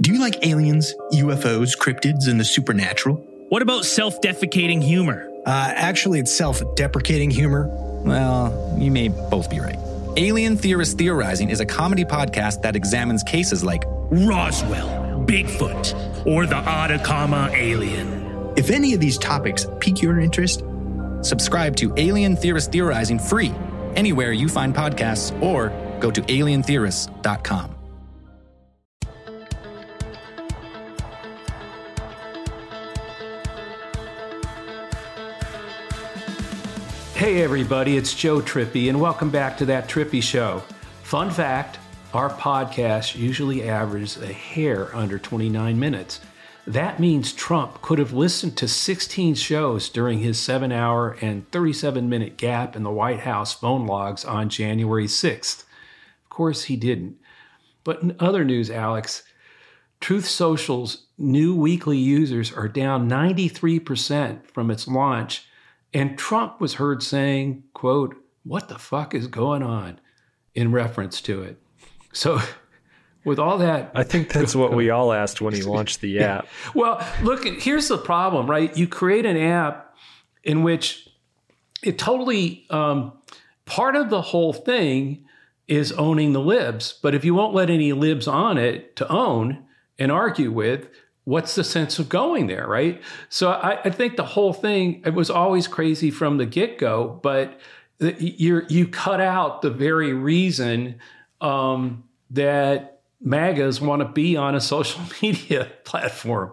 Do you like aliens, UFOs, cryptids, and the supernatural? What about self defecating humor? Uh, actually, it's self deprecating humor. Well, you may both be right. Alien Theorist Theorizing is a comedy podcast that examines cases like Roswell, Bigfoot, or the Atacama alien. If any of these topics pique your interest, subscribe to Alien Theorist Theorizing free anywhere you find podcasts or go to alientheorists.com. Hey, everybody, it's Joe Trippi, and welcome back to That Trippi Show. Fun fact our podcast usually averages a hair under 29 minutes. That means Trump could have listened to 16 shows during his seven hour and 37 minute gap in the White House phone logs on January 6th. Of course, he didn't. But in other news, Alex, Truth Social's new weekly users are down 93% from its launch and Trump was heard saying, quote, what the fuck is going on in reference to it. So with all that I think that's what we all asked when he launched the app. Yeah. Well, look, here's the problem, right? You create an app in which it totally um, part of the whole thing is owning the libs. But if you won't let any libs on it to own and argue with, what's the sense of going there, right? So I, I think the whole thing it was always crazy from the get go, but you you cut out the very reason um, that MAGAs want to be on a social media platform.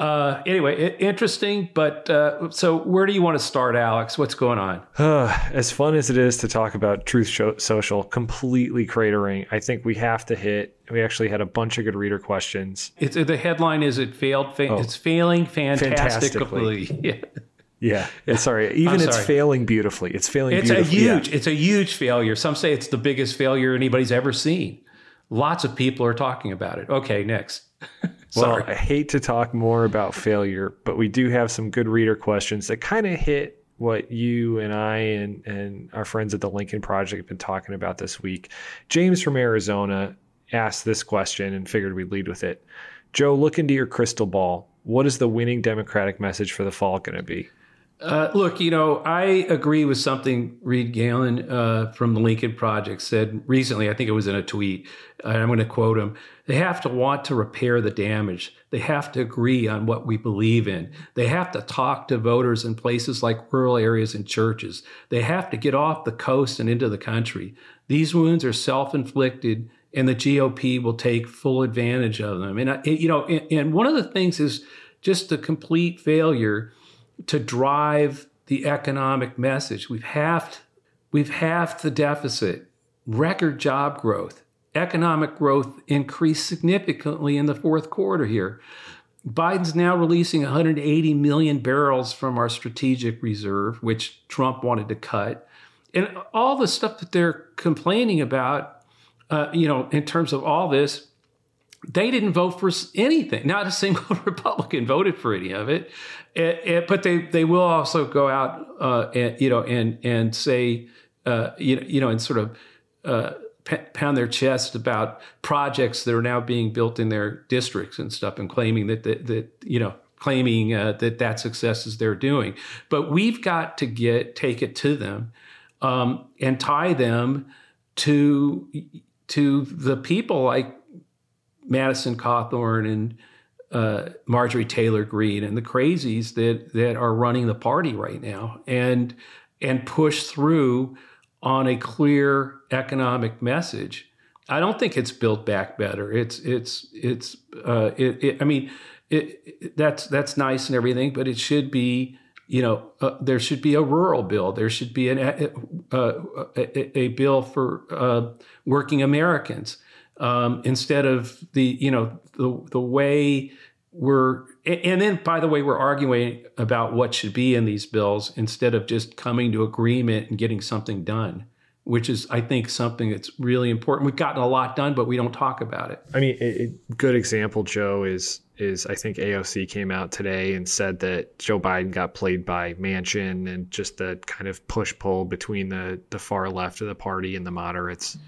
Uh, anyway, interesting. But uh, so, where do you want to start, Alex? What's going on? as fun as it is to talk about Truth Social completely cratering, I think we have to hit. We actually had a bunch of good reader questions. It's the headline is it failed. Fa- oh, it's failing fantastically. fantastically. Yeah. Yeah. Sorry. Even it's failing beautifully. It's failing. Beautifully. It's a huge. Yeah. It's a huge failure. Some say it's the biggest failure anybody's ever seen. Lots of people are talking about it. Okay, next. well, I hate to talk more about failure, but we do have some good reader questions that kind of hit what you and I and, and our friends at the Lincoln Project have been talking about this week. James from Arizona asked this question and figured we'd lead with it. Joe, look into your crystal ball. What is the winning Democratic message for the fall going to be? Uh, look, you know, I agree with something Reed Galen uh, from the Lincoln Project said recently. I think it was in a tweet. I'm going to quote him. They have to want to repair the damage. They have to agree on what we believe in. They have to talk to voters in places like rural areas and churches. They have to get off the coast and into the country. These wounds are self inflicted, and the GOP will take full advantage of them. And, you know, and, one of the things is just the complete failure to drive the economic message. We've halved, we've halved the deficit, record job growth, economic growth increased significantly in the fourth quarter here. Biden's now releasing 180 million barrels from our strategic reserve, which Trump wanted to cut. And all the stuff that they're complaining about, uh, you know, in terms of all this, they didn't vote for anything. Not a single Republican voted for any of it. It, it, but they they will also go out, uh, and, you know, and and say, uh, you know, you know, and sort of uh, pound their chests about projects that are now being built in their districts and stuff, and claiming that that, that you know, claiming uh, that that success is they're doing. But we've got to get take it to them um, and tie them to to the people like Madison Cawthorn and uh, Marjorie Taylor Greene and the crazies that that are running the party right now, and and push through on a clear economic message. I don't think it's built back better. It's it's it's uh, it, it, I mean, it, it, that's that's nice and everything, but it should be you know uh, there should be a rural bill. There should be an, uh, a, a, bill for uh, working Americans um, instead of the you know the the way we're and then by the way we're arguing about what should be in these bills instead of just coming to agreement and getting something done which is i think something that's really important. We've gotten a lot done but we don't talk about it. I mean a good example joe is is i think aoc came out today and said that joe biden got played by manchin and just the kind of push pull between the the far left of the party and the moderates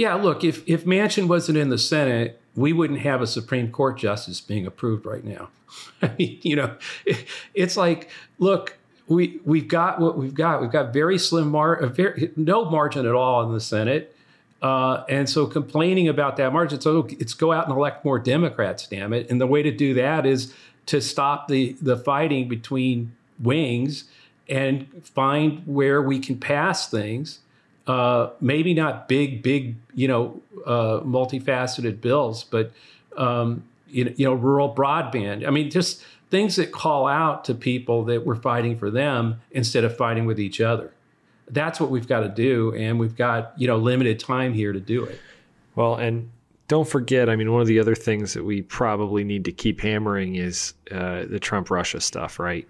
Yeah, look, if if Manchin wasn't in the Senate, we wouldn't have a Supreme Court justice being approved right now. I mean, you know, it, it's like, look, we we've got what we've got. We've got very slim mar, very, no margin at all in the Senate. Uh, and so complaining about that margin, so it's go out and elect more Democrats, damn it. And the way to do that is to stop the the fighting between wings and find where we can pass things. Uh, maybe not big, big, you know, uh, multifaceted bills, but um, you, know, you know, rural broadband. I mean, just things that call out to people that we're fighting for them instead of fighting with each other. That's what we've got to do, and we've got you know limited time here to do it. Well, and don't forget, I mean, one of the other things that we probably need to keep hammering is uh, the Trump Russia stuff, right?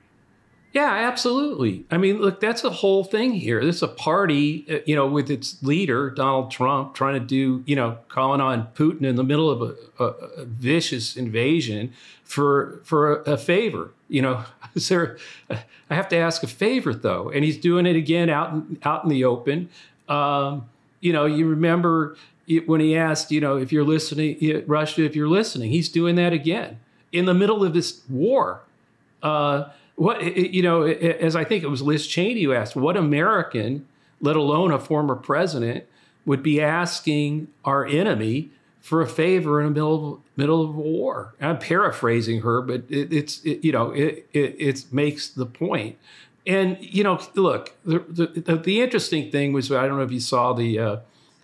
Yeah, absolutely. I mean, look, that's the whole thing here. This is a party, uh, you know, with its leader, Donald Trump, trying to do, you know, calling on Putin in the middle of a, a, a vicious invasion for for a, a, favor. You know, is there? I have to ask a favor though, and he's doing it again out in, out in the open. Um, you know, you remember when he asked, you know, if you're listening, Russia, if you're listening, he's doing that again in the middle of this war. Uh, what you know, as I think it was Liz Cheney who asked, what American, let alone a former president, would be asking our enemy for a favor in the middle of, middle of a war? I'm paraphrasing her, but it, it's it, you know it, it it makes the point. And you know, look, the, the, the interesting thing was I don't know if you saw the uh,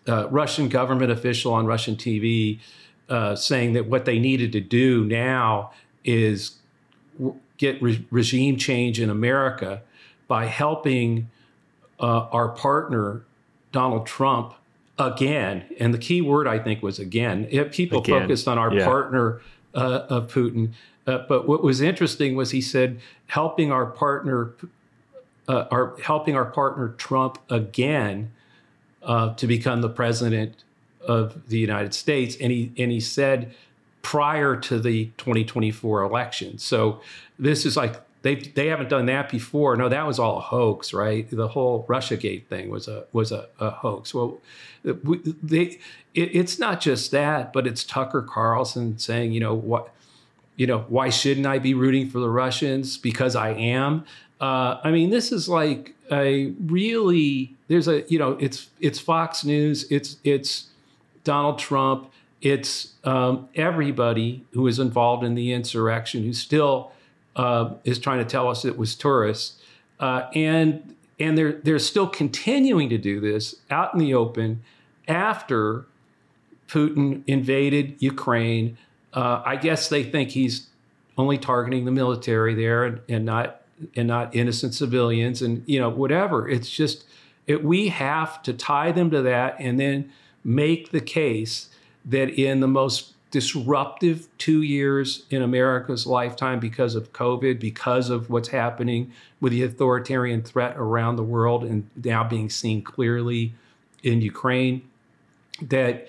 uh, Russian government official on Russian TV uh, saying that what they needed to do now is get re- regime change in America by helping uh, our partner, Donald Trump, again. And the key word, I think, was again. It, people again. focused on our yeah. partner uh, of Putin. Uh, but what was interesting was he said helping our partner, uh, our helping our partner Trump again uh, to become the president of the United States, and he and he said prior to the 2024 election. So this is like they they haven't done that before. No, that was all a hoax, right? The whole RussiaGate thing was a was a, a hoax. Well, they it, it's not just that, but it's Tucker Carlson saying, you know what, you know why shouldn't I be rooting for the Russians because I am. Uh, I mean, this is like a really there's a you know it's it's Fox News, it's it's Donald Trump, it's um, everybody who is involved in the insurrection who still uh, is trying to tell us it was tourists, uh, and and they're they're still continuing to do this out in the open after Putin invaded Ukraine. Uh, I guess they think he's only targeting the military there and, and not and not innocent civilians and you know whatever. It's just it, we have to tie them to that and then make the case that in the most disruptive two years in America's lifetime because of COVID, because of what's happening with the authoritarian threat around the world and now being seen clearly in Ukraine, that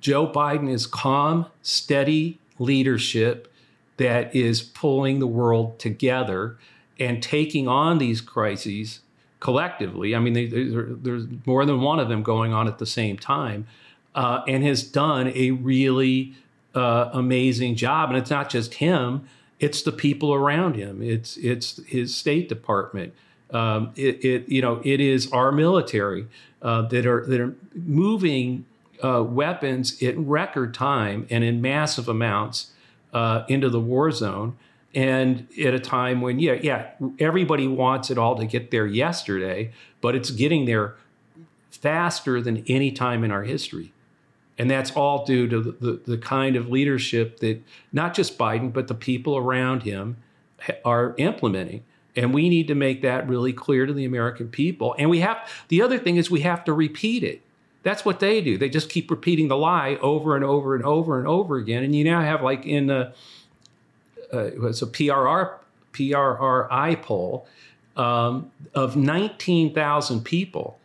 Joe Biden is calm, steady leadership that is pulling the world together and taking on these crises collectively. I mean, they, there's more than one of them going on at the same time uh, and has done a really uh, amazing job. And it's not just him; it's the people around him. It's it's his State Department. Um, it, it, you know it is our military uh, that are that are moving uh, weapons in record time and in massive amounts uh, into the war zone. And at a time when, yeah, yeah, everybody wants it all to get there yesterday, but it's getting there faster than any time in our history. And that's all due to the, the, the, kind of leadership that not just Biden, but the people around him are implementing. And we need to make that really clear to the American people. And we have the other thing is we have to repeat it. That's what they do. They just keep repeating the lie over and over and over and over again. And you now have like in the uh, it's a PRR PRRI poll um, of 19,000 people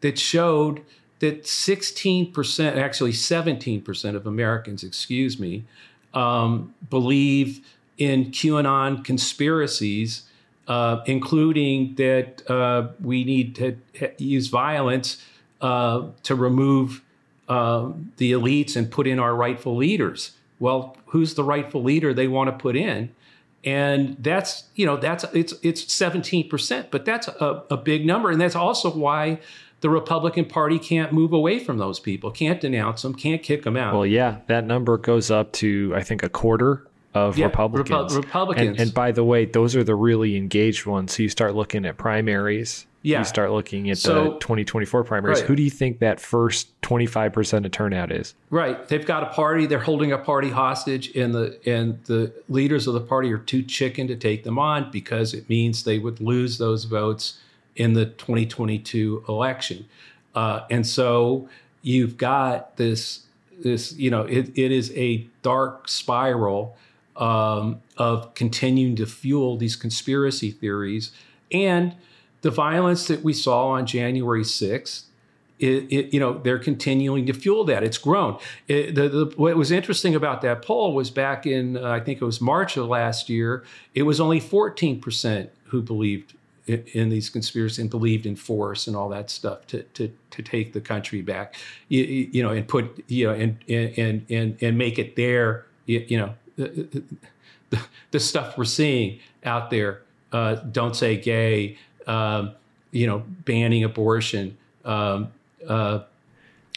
that showed that 16%, actually 17% of Americans, excuse me, um, believe in QAnon conspiracies, uh, including that uh, we need to use violence uh, to remove um, the elites and put in our rightful leaders. Well, who's the rightful leader they want to put in? And that's you know that's it's it's 17 percent, but that's a, a big number, and that's also why the Republican Party can't move away from those people, can't denounce them, can't kick them out. Well, yeah, that number goes up to I think a quarter of Yeah, Republicans. Repu- Republicans. And, and by the way, those are the really engaged ones. So you start looking at primaries. Yeah. You start looking at So- the 2024 primaries. Right. Who do you think that first 25% of turnout is? Right. They've got a party. They're holding a party hostage, and the and the leaders of the party are too chicken to take them on because it means they would lose those votes in the 2022 election. Uh, and so you've got this this you know it, it is a dark spiral um, of continuing to fuel these conspiracy theories and the violence that we saw on January 6th it, it, you know they're continuing to fuel that. It's grown. It, the, the, what was interesting about that poll was back in uh, I think it was March of last year. It was only 14 percent who believed in, these conspiracies and believed in force and all that stuff to to, to take the country back. You, you know and put you know and and and and make it there. You, know the, the, the stuff we're seeing out there. Uh, don't say gay. Um, you know, banning abortion. Um, uh,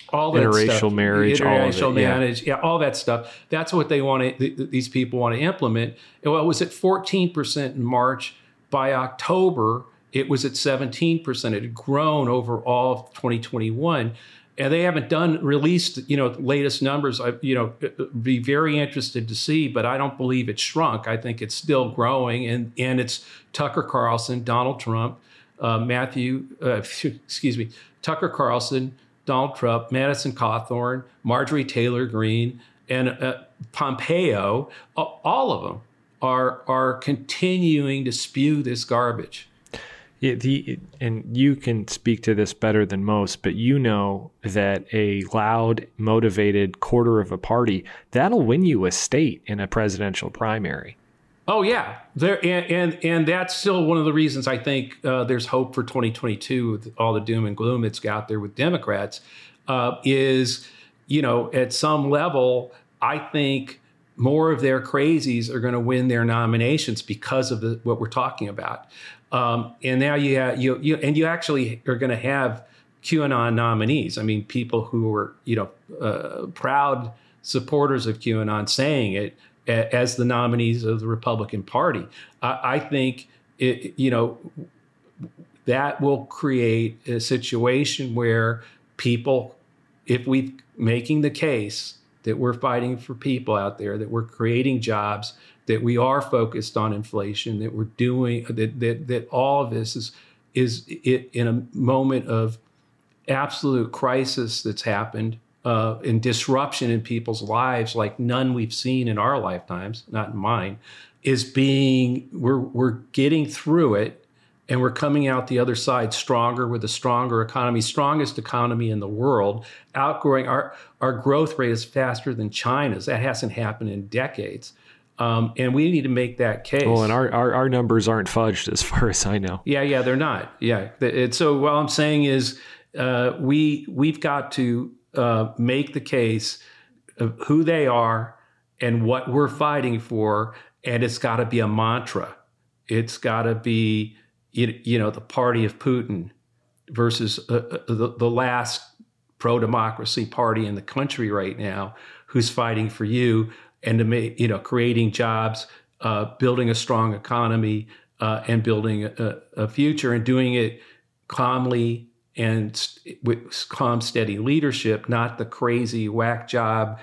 all that Interracial stuff, marriage, all interracial yeah. marriage, yeah, all that stuff. That's what they want to. th- th- these people want to implement. Well, it was at fourteen percent in March. By October, it was at seventeen percent. It had grown over all of 2021, and they haven't done released you know latest numbers. I you know be very interested to see, but I don't believe it shrunk. I think it's still growing, and and it's Tucker Carlson, Donald Trump, uh, Matthew, uh, excuse me, Tucker Carlson, Donald Trump, Madison Cawthorn, Marjorie Taylor Greene, and uh, Pompeo. All of them are are continuing to spew this garbage. Yeah, the, and you can speak to this better than most, but you know that a loud, motivated quarter of a party that'll win you a state in a presidential primary. Oh yeah, there and and, and that's still one of the reasons I think uh, there's hope for 2022 with all the doom and gloom that's out there with Democrats. Uh, is you know at some level, I think more of their crazies are going to win their nominations because of the, what we're talking about. Um, and now you have you, you and you actually are going to have QAnon nominees. I mean, people who are you know uh, proud supporters of QAnon saying it a- as the nominees of the Republican Party. I, I think it, you know that will create a situation where people, if we making the case that we're fighting for people out there, that we're creating jobs, that we are focused on inflation, that we're doing that that that all of this is is it in a moment of absolute crisis that's happened uh, and disruption in people's lives like none we've seen in our lifetimes, not in mine, is being we're we're getting through it and we're coming out the other side stronger with a stronger economy, strongest economy in the world, outgrowing our our growth rate is faster than China's. That hasn't happened in decades. Um, and we need to make that case. Well, and our, our, our numbers aren't fudged as far as I know. Yeah, yeah, they're not. Yeah, it, so what I'm saying is, uh, we we've got to uh, make the case of who they are and what we're fighting for, and it's got to be a mantra. It's got to be, you you know, the party of Putin versus uh, uh, the, the last pro democracy party in the country right now, who's fighting for you and to make you know creating jobs, uh, building a strong economy, uh, and building a, a future, and doing it calmly and with calm, steady leadership, not the crazy whack job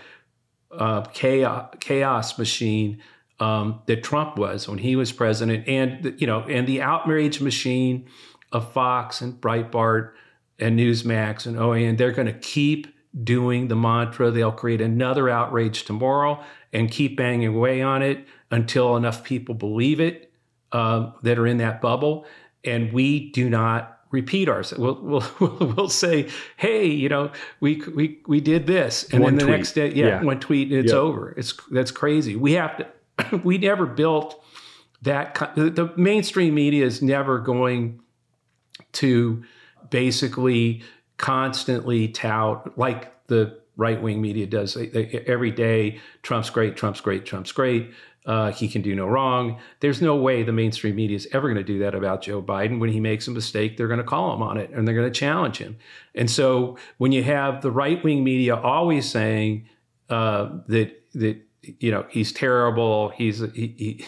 uh, chaos, chaos machine um, that Trump was when he was president, and the, you know, and the outrage machine of Fox and Breitbart and Newsmax and OAN. They're going to keep doing the mantra. They'll create another outrage tomorrow and keep banging away on it until enough people believe it um, that are in that bubble, and we do not repeat ourselves. We'll, we'll, we'll say, "Hey, you know, we we we did this," and One then the tweet. next day, yeah, Yeah. one tweet, and it's over. It's that's crazy. We have to. we never built that. The, mainstream media is never going to basically constantly tout, like the right wing media does every day Trump's great, Trump's great, Trump's great. Uh, he can do no wrong. There's no way the mainstream media is ever going to do that about Joe Biden. When he makes a mistake, they're going to call him on it and they're going to challenge him. And so when you have the right wing media always saying uh, that that you know he's terrible, he's he, he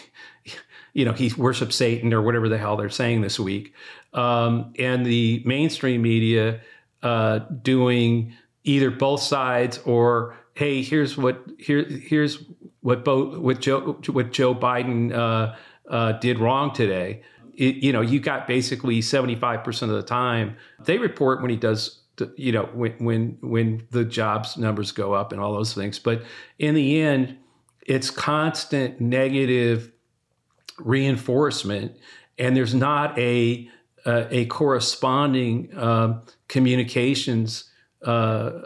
you know he worships Satan or whatever the hell they're saying this week, um, and the mainstream media uh, doing either both sides or hey, here's what here here's what both what Joe what Joe Biden uh, uh, did wrong today. It, you know, you got basically seventy five percent of the time they report when he does. You know, when when when the jobs numbers go up and all those things, but in the end, it's constant negative reinforcement, and there's not a a, a corresponding um, communications uh,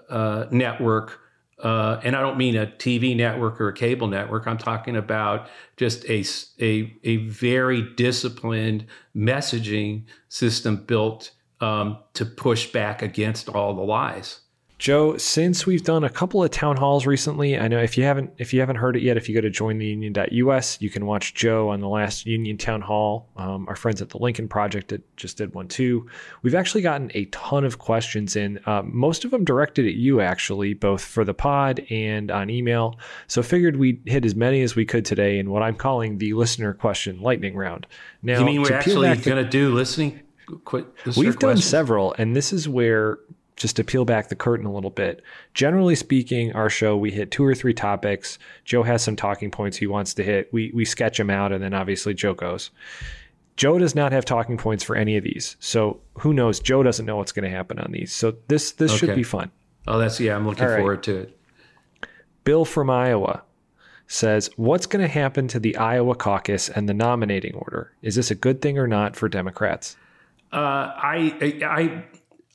uh, network uh, and I don't mean a TV network or a cable network. I'm talking about just a, a, a very disciplined messaging system built um, to push back against all the lies. Joe, since we've done a couple of town halls recently, I know if you haven't if you haven't heard it yet, if you go to jointheunion.us, you can watch Joe on the last Union Town Hall. Um, our friends at the Lincoln Project just did one too. We've actually gotten a ton of questions in, uh, most of them directed at you actually, both for the pod and on email. So figured we'd hit as many as we could today in what I'm calling the listener question lightning round. Now, you mean we're actually going to do listening? Quit, We've done several, and this is where just to peel back the curtain a little bit. Generally speaking, our show we hit two or three topics. Joe has some talking points he wants to hit. We we sketch them out, and then obviously Joe goes. Joe does not have talking points for any of these, so who knows? Joe doesn't know what's going to happen on these. So this this okay. should be fun. Oh, that's yeah. I'm looking forward to it. Bill from Iowa says, "What's going to happen to the Iowa caucus and the nominating order? Is this a good thing or not for Democrats?" Uh, I I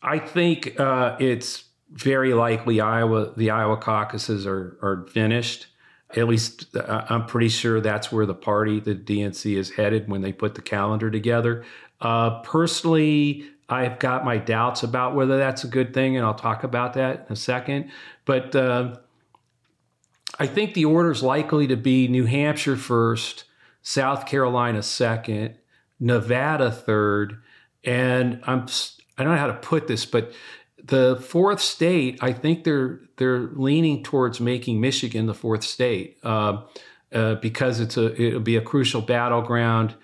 I think uh, it's very likely Iowa, the Iowa caucuses are are finished. At least uh, I'm pretty sure that's where the party, the DNC, is headed when they put the calendar together. Uh, personally, I've got my doubts about whether that's a good thing, and I'll talk about that in a second. But uh, I think the order is likely to be New Hampshire first, South Carolina second, Nevada third, and I'm I don't know how to put this, but the fourth state, I think they're they're leaning towards making Michigan the fourth state uh, uh, because it's a it'll be a crucial battleground,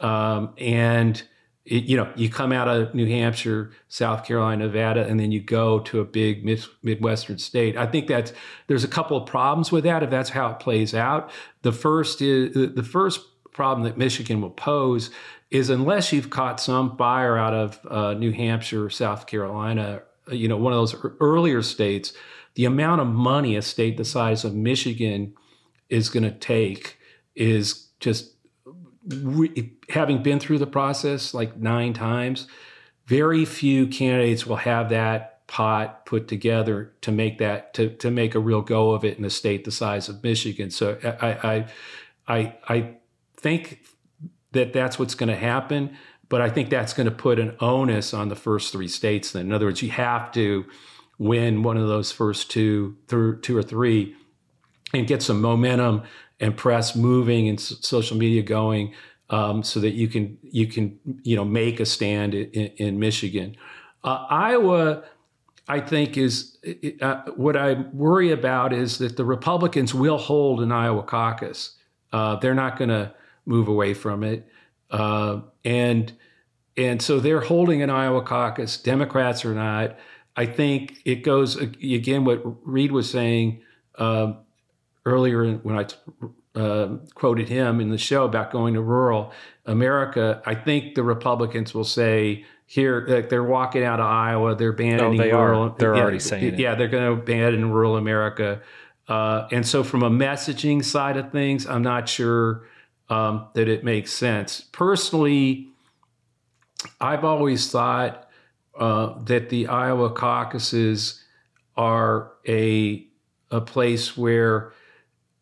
um, and it, you know you come out of New Hampshire, South Carolina, Nevada, and then you go to a big mid, midwestern state. I think that's there's a couple of problems with that if that's how it plays out. The first is the first problem that Michigan will pose is unless you've caught some buyer out of uh, New Hampshire, or South Carolina, uh, you know, one of those earlier states, the amount of money a state the size of Michigan is going to take is just re- having been through the process like nine times. Very few candidates will have that pot put together to make that to to make a real go of it in a state the size of Michigan. So I I I, I think that that's what's going to happen. But I think that's going to put an onus on the first three states. Then, in other words, you have to win one of those first two, through two or three, and get some momentum and press moving and social media going, um, so that you can you can you know make a stand in, in Michigan, uh, Iowa. I think is uh, what I worry about is that the Republicans will hold an Iowa caucus. Uh, they're not going to move away from it. Uh, and and so they're holding an Iowa caucus. Democrats or not. I think it goes again. What Reed was saying uh, earlier when I uh, quoted him in the show about going to rural America. I think the Republicans will say here like they're walking out of Iowa. They're banning oh, they rural. Are. They're yeah, already saying yeah, it. they're going to ban in rural America. Uh, and so, from a messaging side of things, I'm not sure um, that it makes sense. Personally, I've always thought uh, that the Iowa caucuses are a a place where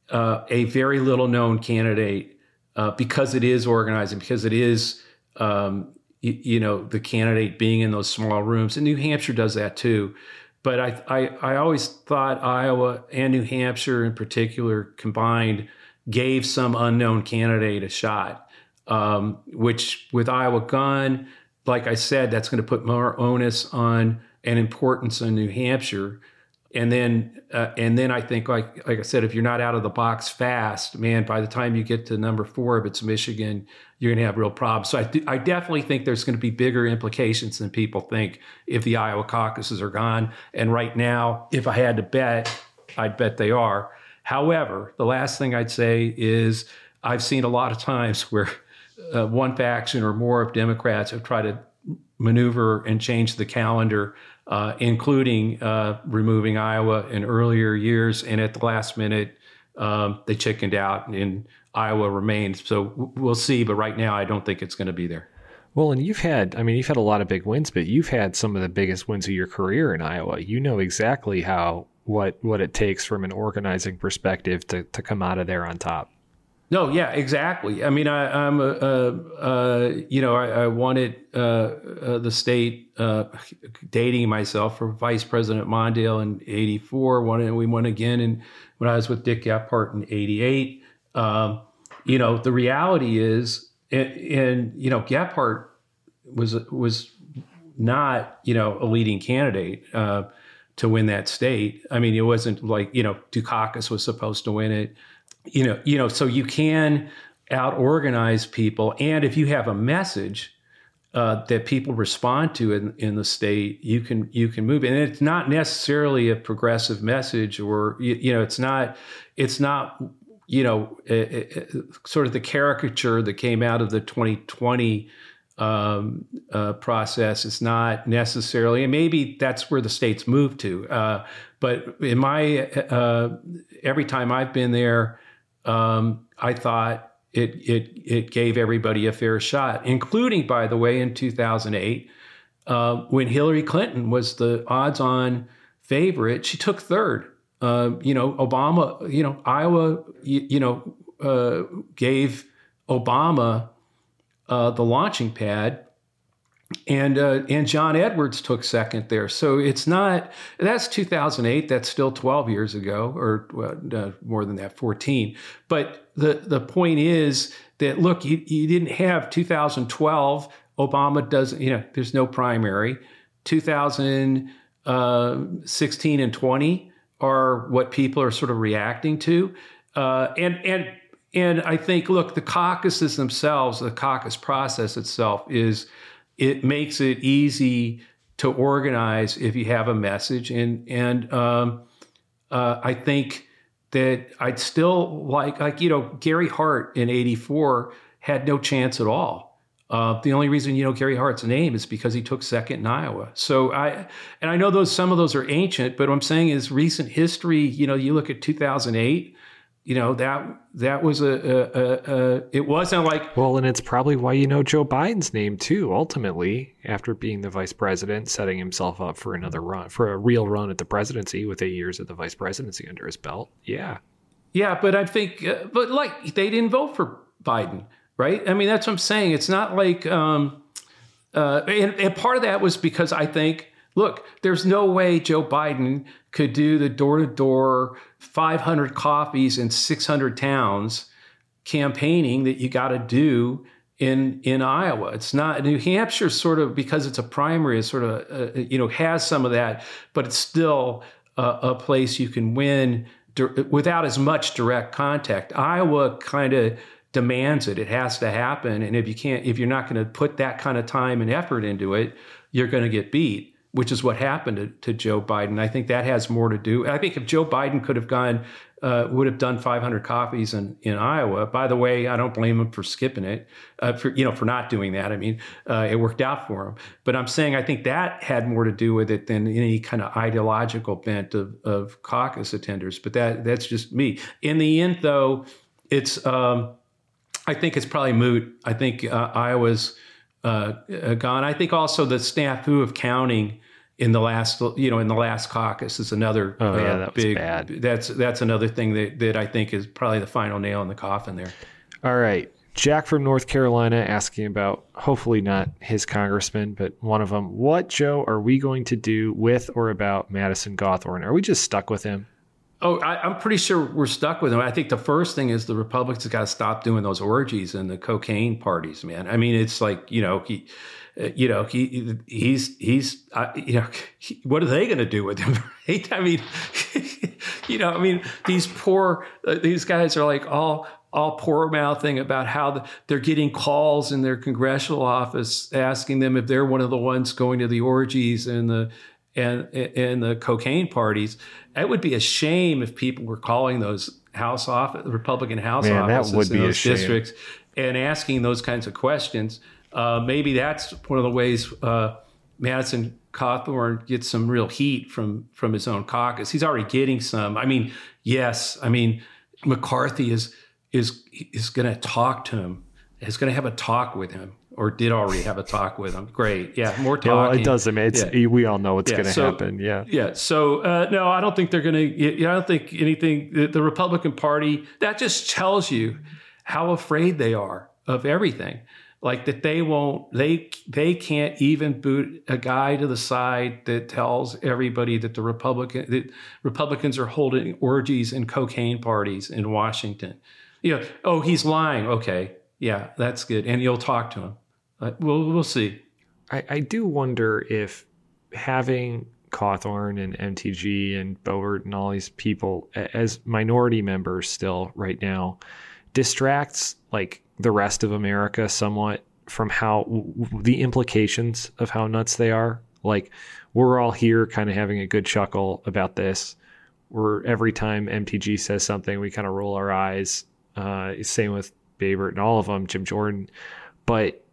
uh, a very little known candidate, uh, because it is organizing, because it is um, you, you know the candidate being in those small rooms, and New Hampshire does that too. But I, I, I always thought Iowa and New Hampshire in particular combined gave some unknown candidate a shot, um, which with Iowa gone, like I said, that's going to put more onus on and importance on New Hampshire. And then, uh, and then I think, like like I said, if you're not out of the box fast, man, by the time you get to number four, if it's Michigan, you're going to have real problems. So I, th- I definitely think there's going to be bigger implications than people think if the Iowa caucuses are gone. And right now, if I had to bet, I'd bet they are. However, the last thing I'd say is I've seen a lot of times where uh, one faction or more of Democrats have tried to maneuver and change the calendar, uh, including uh, removing Iowa in earlier years. And at the last minute, um, they chickened out and Iowa remains. So we'll see. But right now, I don't think it's going to be there. Well, and you've had, I mean, you've had a lot of big wins, but you've had some of the biggest wins of your career in Iowa. You know exactly how what what it takes from an organizing perspective to to come out of there on top. No, yeah, exactly. I mean, I, am a, a, a, you know, I, I wanted uh, uh, the state uh, dating myself for Vice President Mondale in '84. Won, we won again, and when I was with Dick Gephardt in '88. Um, you know, the reality is, and, and you know, Gephardt was was not you know a leading candidate uh, to win that state. I mean, it wasn't like you know Dukakis was supposed to win it you know, you know, so you can out organize people, and if you have a message uh, that people respond to in, in the state, you can you can move. And it's not necessarily a progressive message, or you, you know, it's not it's not you know eh, eh, eh, sort of the caricature that came out of the 2020 um, uh, process It's not necessarily, and maybe that's where the states move to. Uh, but in my uh, every time I've been there, um, I thought it, it, it gave everybody a fair shot, including, by the way, in 2008, uh, when Hillary Clinton was the odds on favorite, she took third. Uh, you know, Obama, you know, Iowa, you, you know, uh, gave Obama uh, the launching pad and uh, and John Edwards took second there. So it's not that's 2008. That's still 12 years ago, or well, uh, more than that, 14. But the the point is that look, you, you didn't have 2012. Obama doesn't. You know, there's no primary. 2016 uh, and 20 are what people are sort of reacting to, uh, and and. And I think, look, the caucuses themselves, the caucus process itself is it makes it easy to organize if you have a message. And and um, uh, I think that I'd still like like you know Gary Hart in '84 had no chance at all. Uh, the only reason you know Gary Hart's name is because he took second in Iowa. So I and I know those some of those are ancient, but what I'm saying is recent history. You know, you look at 2008 you know that that was a, a, a, it wasn't like well and it's probably why you know joe biden's name too ultimately after being the vice president setting himself up for another run for a real run at the presidency with eight years of the vice presidency under his belt. Yeah. Yeah but i think uh, but like they didn't vote for biden right? I mean that's what i'm saying. It's not like um uh and, and part of that was because i think look there's no way joe biden could do the door to door 500 coffees in 600 towns campaigning that you got to do in in Iowa. It's not New Hampshire sort of because it's a primary, it's sort of uh, you know has some of that, but it's still a, a place you can win di- without as much direct contact. Iowa kind of demands it. It has to happen, and if you can't, if you're not going to put that kind of time and effort into it, you're going to get beat which is what happened to, to, Joe Biden. I think that has more to do. I think if Joe Biden could have gone, uh, would have done 500 copies in, in Iowa. By the way, I don't blame him for skipping it, uh, for you know, for not doing that. I mean, uh, it worked out for him. But I'm saying I think that had more to do with it than any kind of ideological bent of, of caucus attenders. But that that's just me. In the end, though, it's um, I think it's probably moot. I think uh, Iowa's uh, uh, gone. I think also the snafu of counting in the last, you know, in the last caucus is another oh, yeah, uh, that big. Bad. That's that's another thing that that I think is probably the final nail in the coffin there. All right, Jack from North Carolina asking about, hopefully not his congressman, but one of them. What, Joe, are we going to do with or about Madison Cawthorn? Are we just stuck with him? Oh, I, am pretty sure we're stuck with him. I think the first thing is the Republicans got to stop doing those orgies and the cocaine parties, man. I mean, it's like you know he, uh, you know he he's he's uh, you know what are they going to do with him? Right? I mean, you know, I mean these poor uh, these guys are like all all poor mouthing about how the, they're getting calls in their congressional office asking them if they're one of the ones going to the orgies and the and and the cocaine parties. It would be a shame if people were calling those House office, Republican House Man, offices that would be in those districts and asking those kinds of questions. Uh, maybe that's one of the ways uh, Madison Cawthorn gets some real heat from from his own caucus. He's already getting some. I mean, yes, I mean McCarthy is is is going to talk to him. Is going to have a talk with him or did already have a talk with him. Great. Yeah, more talking. Well, it doesn't. It's Yeah. we all know what's Yeah, going to so- happen. Yeah. Yeah. So uh, no, I don't think they're going to. I don't think anything. The, the Republican Party that just tells you how afraid they are of everything. Like that they won't. They they can't even boot a guy to the side that tells everybody that the Republican that Republicans are holding orgies and cocaine parties in Washington. You know, oh, he's lying. Okay, yeah, that's good, and you'll talk to him. Uh, we'll we'll see. I, I do wonder if having Cawthorn and MTG and Boebert and all these people as minority members still right now distracts like the rest of America somewhat from how w- the implications of how nuts they are. Like we're all here kind of having a good chuckle about this. We're every time MTG says something, we kind of roll our eyes. Uh, same with Boebert and all of them, Jim Jordan. But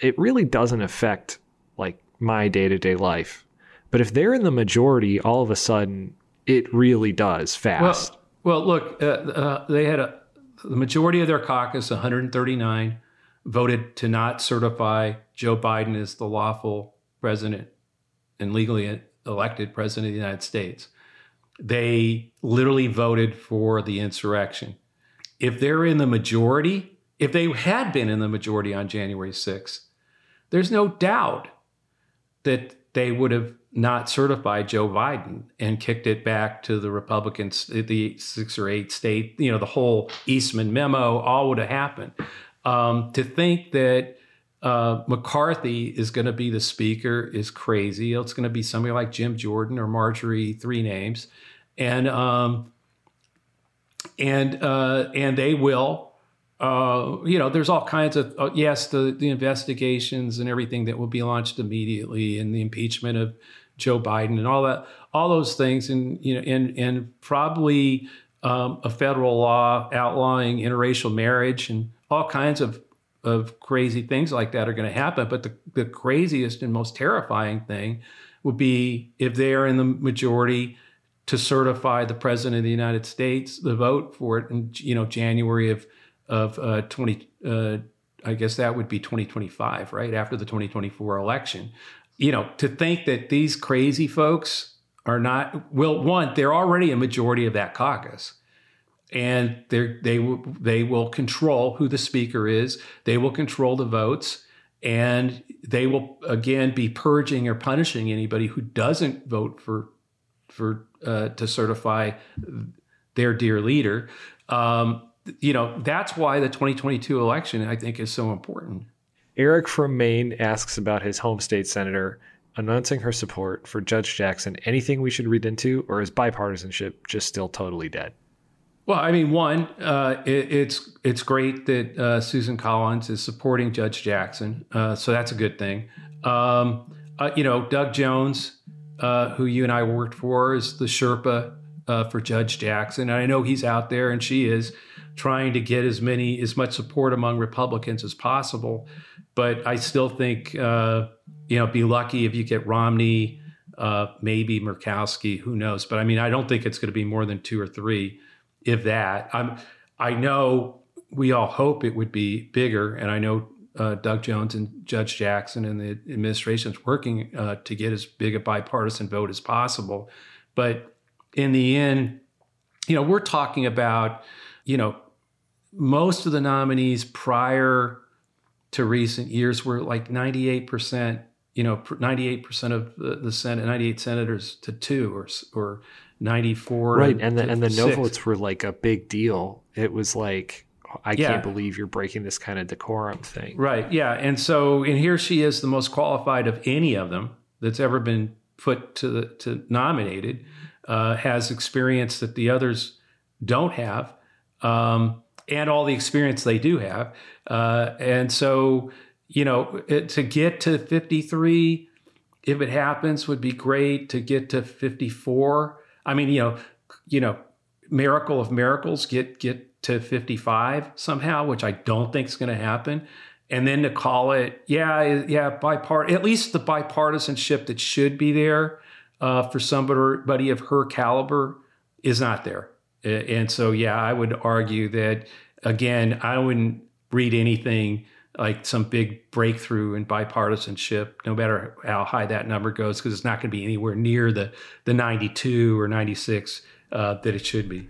it really doesn't affect like my day-to-day life but if they're in the majority all of a sudden it really does fast Well, well, look, uh, uh, they had a the majority of their caucus, 139, voted to not certify Joe Biden as the lawful president and legally elected president of the United States. They literally voted for the insurrection. If they're in the majority, if they had been in the majority on January 6th, there's no doubt that they would have not certified Joe Biden and kicked it back to the Republicans, the six or eight state, you know, the whole Eastman memo, all would have happened. Um, to think that uh, McCarthy is going to be the speaker is crazy. It's going to be somebody like Jim Jordan or Marjorie, three names, and um, and uh, and they will uh, you know, there's all kinds of uh, yes, the the investigations and everything that will be launched immediately, and the impeachment of Joe Biden and all that, all those things, and you know, and and probably um, a federal law outlawing interracial marriage and all kinds of of crazy things like that are going to happen. But the the craziest and most terrifying thing would be if they are in the majority to certify the president of the United States, the vote for it in you know January of of uh, 20 uh, I guess that would be 2025, right after the 2024 election. You know, to think that these crazy folks are not well, one, they're already a majority of that caucus, and they they will they will control who the speaker is. They will control the votes. And they will again be purging or punishing anybody who doesn't vote for for uh, to certify their dear leader. Um, you know that's why the 2022 election I think is so important. eric from maine asks about his home state senator announcing her support for judge jackson anything we should read into or is bipartisanship just still totally dead Well, I mean, one, uh, it, it's it's great that uh, Susan Collins is supporting Judge Jackson, uh, so that's a good thing. Um, uh, you know, Doug Jones, uh, who you and I worked for, is the Sherpa uh, for Judge Jackson, and I know he's out there, and she is trying to get as many as much support among Republicans as possible. But I still think, uh, you know, be lucky if you get Romney, uh, maybe Murkowski, who knows? But I mean, I don't think it's going to be more than two or three if that. I'm, I know we all hope it would be bigger, and I know uh, Doug Jones and Judge Jackson and the administration is working uh, to get as big a bipartisan vote as possible. But in the end, you know, we're talking about, you know, most of the nominees prior to recent years were like 98%, you know, 98% of the, the Senate, 98 senators to two or, or 94. Right. And the, and the no six. votes were like a big deal. It was like, I Yeah. can't believe you're breaking this kind of decorum thing. Right. Yeah. And so, and here she is, the most qualified of any of them that's ever been put to the to nominated, uh, has experience that the others don't have, um, and all the experience they do have. Uh, and so, you know, it, to get to 53, if it happens, would be great. To get to 54, I mean, you know, you know, miracle of miracles, get get to 55 somehow, which I don't think is going to happen. And then to call it, yeah, yeah, bipart, at least the bipartisanship that should be there uh, for somebody of her caliber is not there. And so, yeah, I would argue that again, I wouldn't read anything like some big breakthrough in bipartisanship, no matter how high that number goes, because it's not going to be anywhere near the the 92 or 96 uh, that it should be.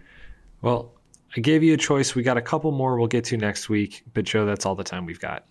Well, I gave you a choice. We got a couple more we'll get to next week. But, Joe, that's all the time we've got.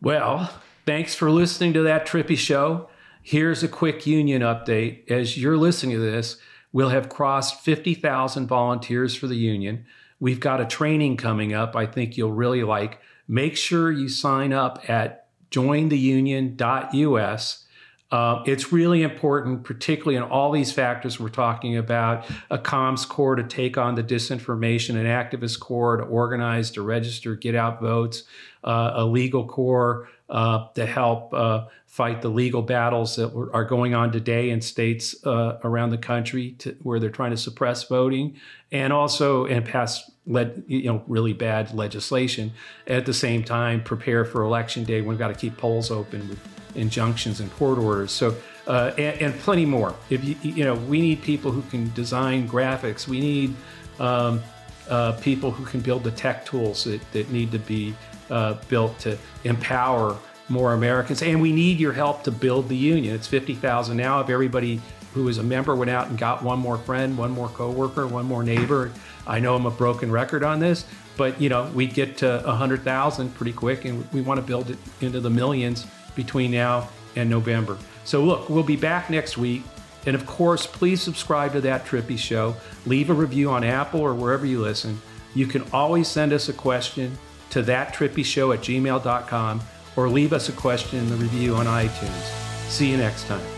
Well, thanks for listening to That Trippi Show. Here's a quick union update. As you're listening to this, we'll have crossed 50,000 volunteers for the union. We've got a training coming up I think you'll really like. Make sure you sign up at jointheunion.us. Uh, it's really important, particularly in all these factors we're talking about a comms corps to take on the disinformation, an activist corps to organize, to register, get out votes, uh, a legal corps uh, to help uh, fight the legal battles that were- are going on today in states uh, around the country to, where they're trying to suppress voting, and also and pass led you know really bad legislation. At the same time, prepare for election day. We've got to keep polls open with injunctions and court orders. So uh, and, and plenty more. If you you know, we need people who can design graphics. We need um, uh, people who can build the tech tools that, that need to be uh, built to empower more Americans. And we need your help to build the union. It's 50,000 now. If everybody who is a member went out and got one more friend, one more coworker, one more neighbor, I know I'm a broken record on this, but you know, we'd get to 100,000 pretty quick and we want to build it into the millions between now and November. So look, we'll be back next week. And of course, please subscribe to That Trippi Show. Leave a review on Apple or wherever you listen. You can always send us a question to thattrippishow at gmail.com or leave us a question in the review on iTunes. See you next time.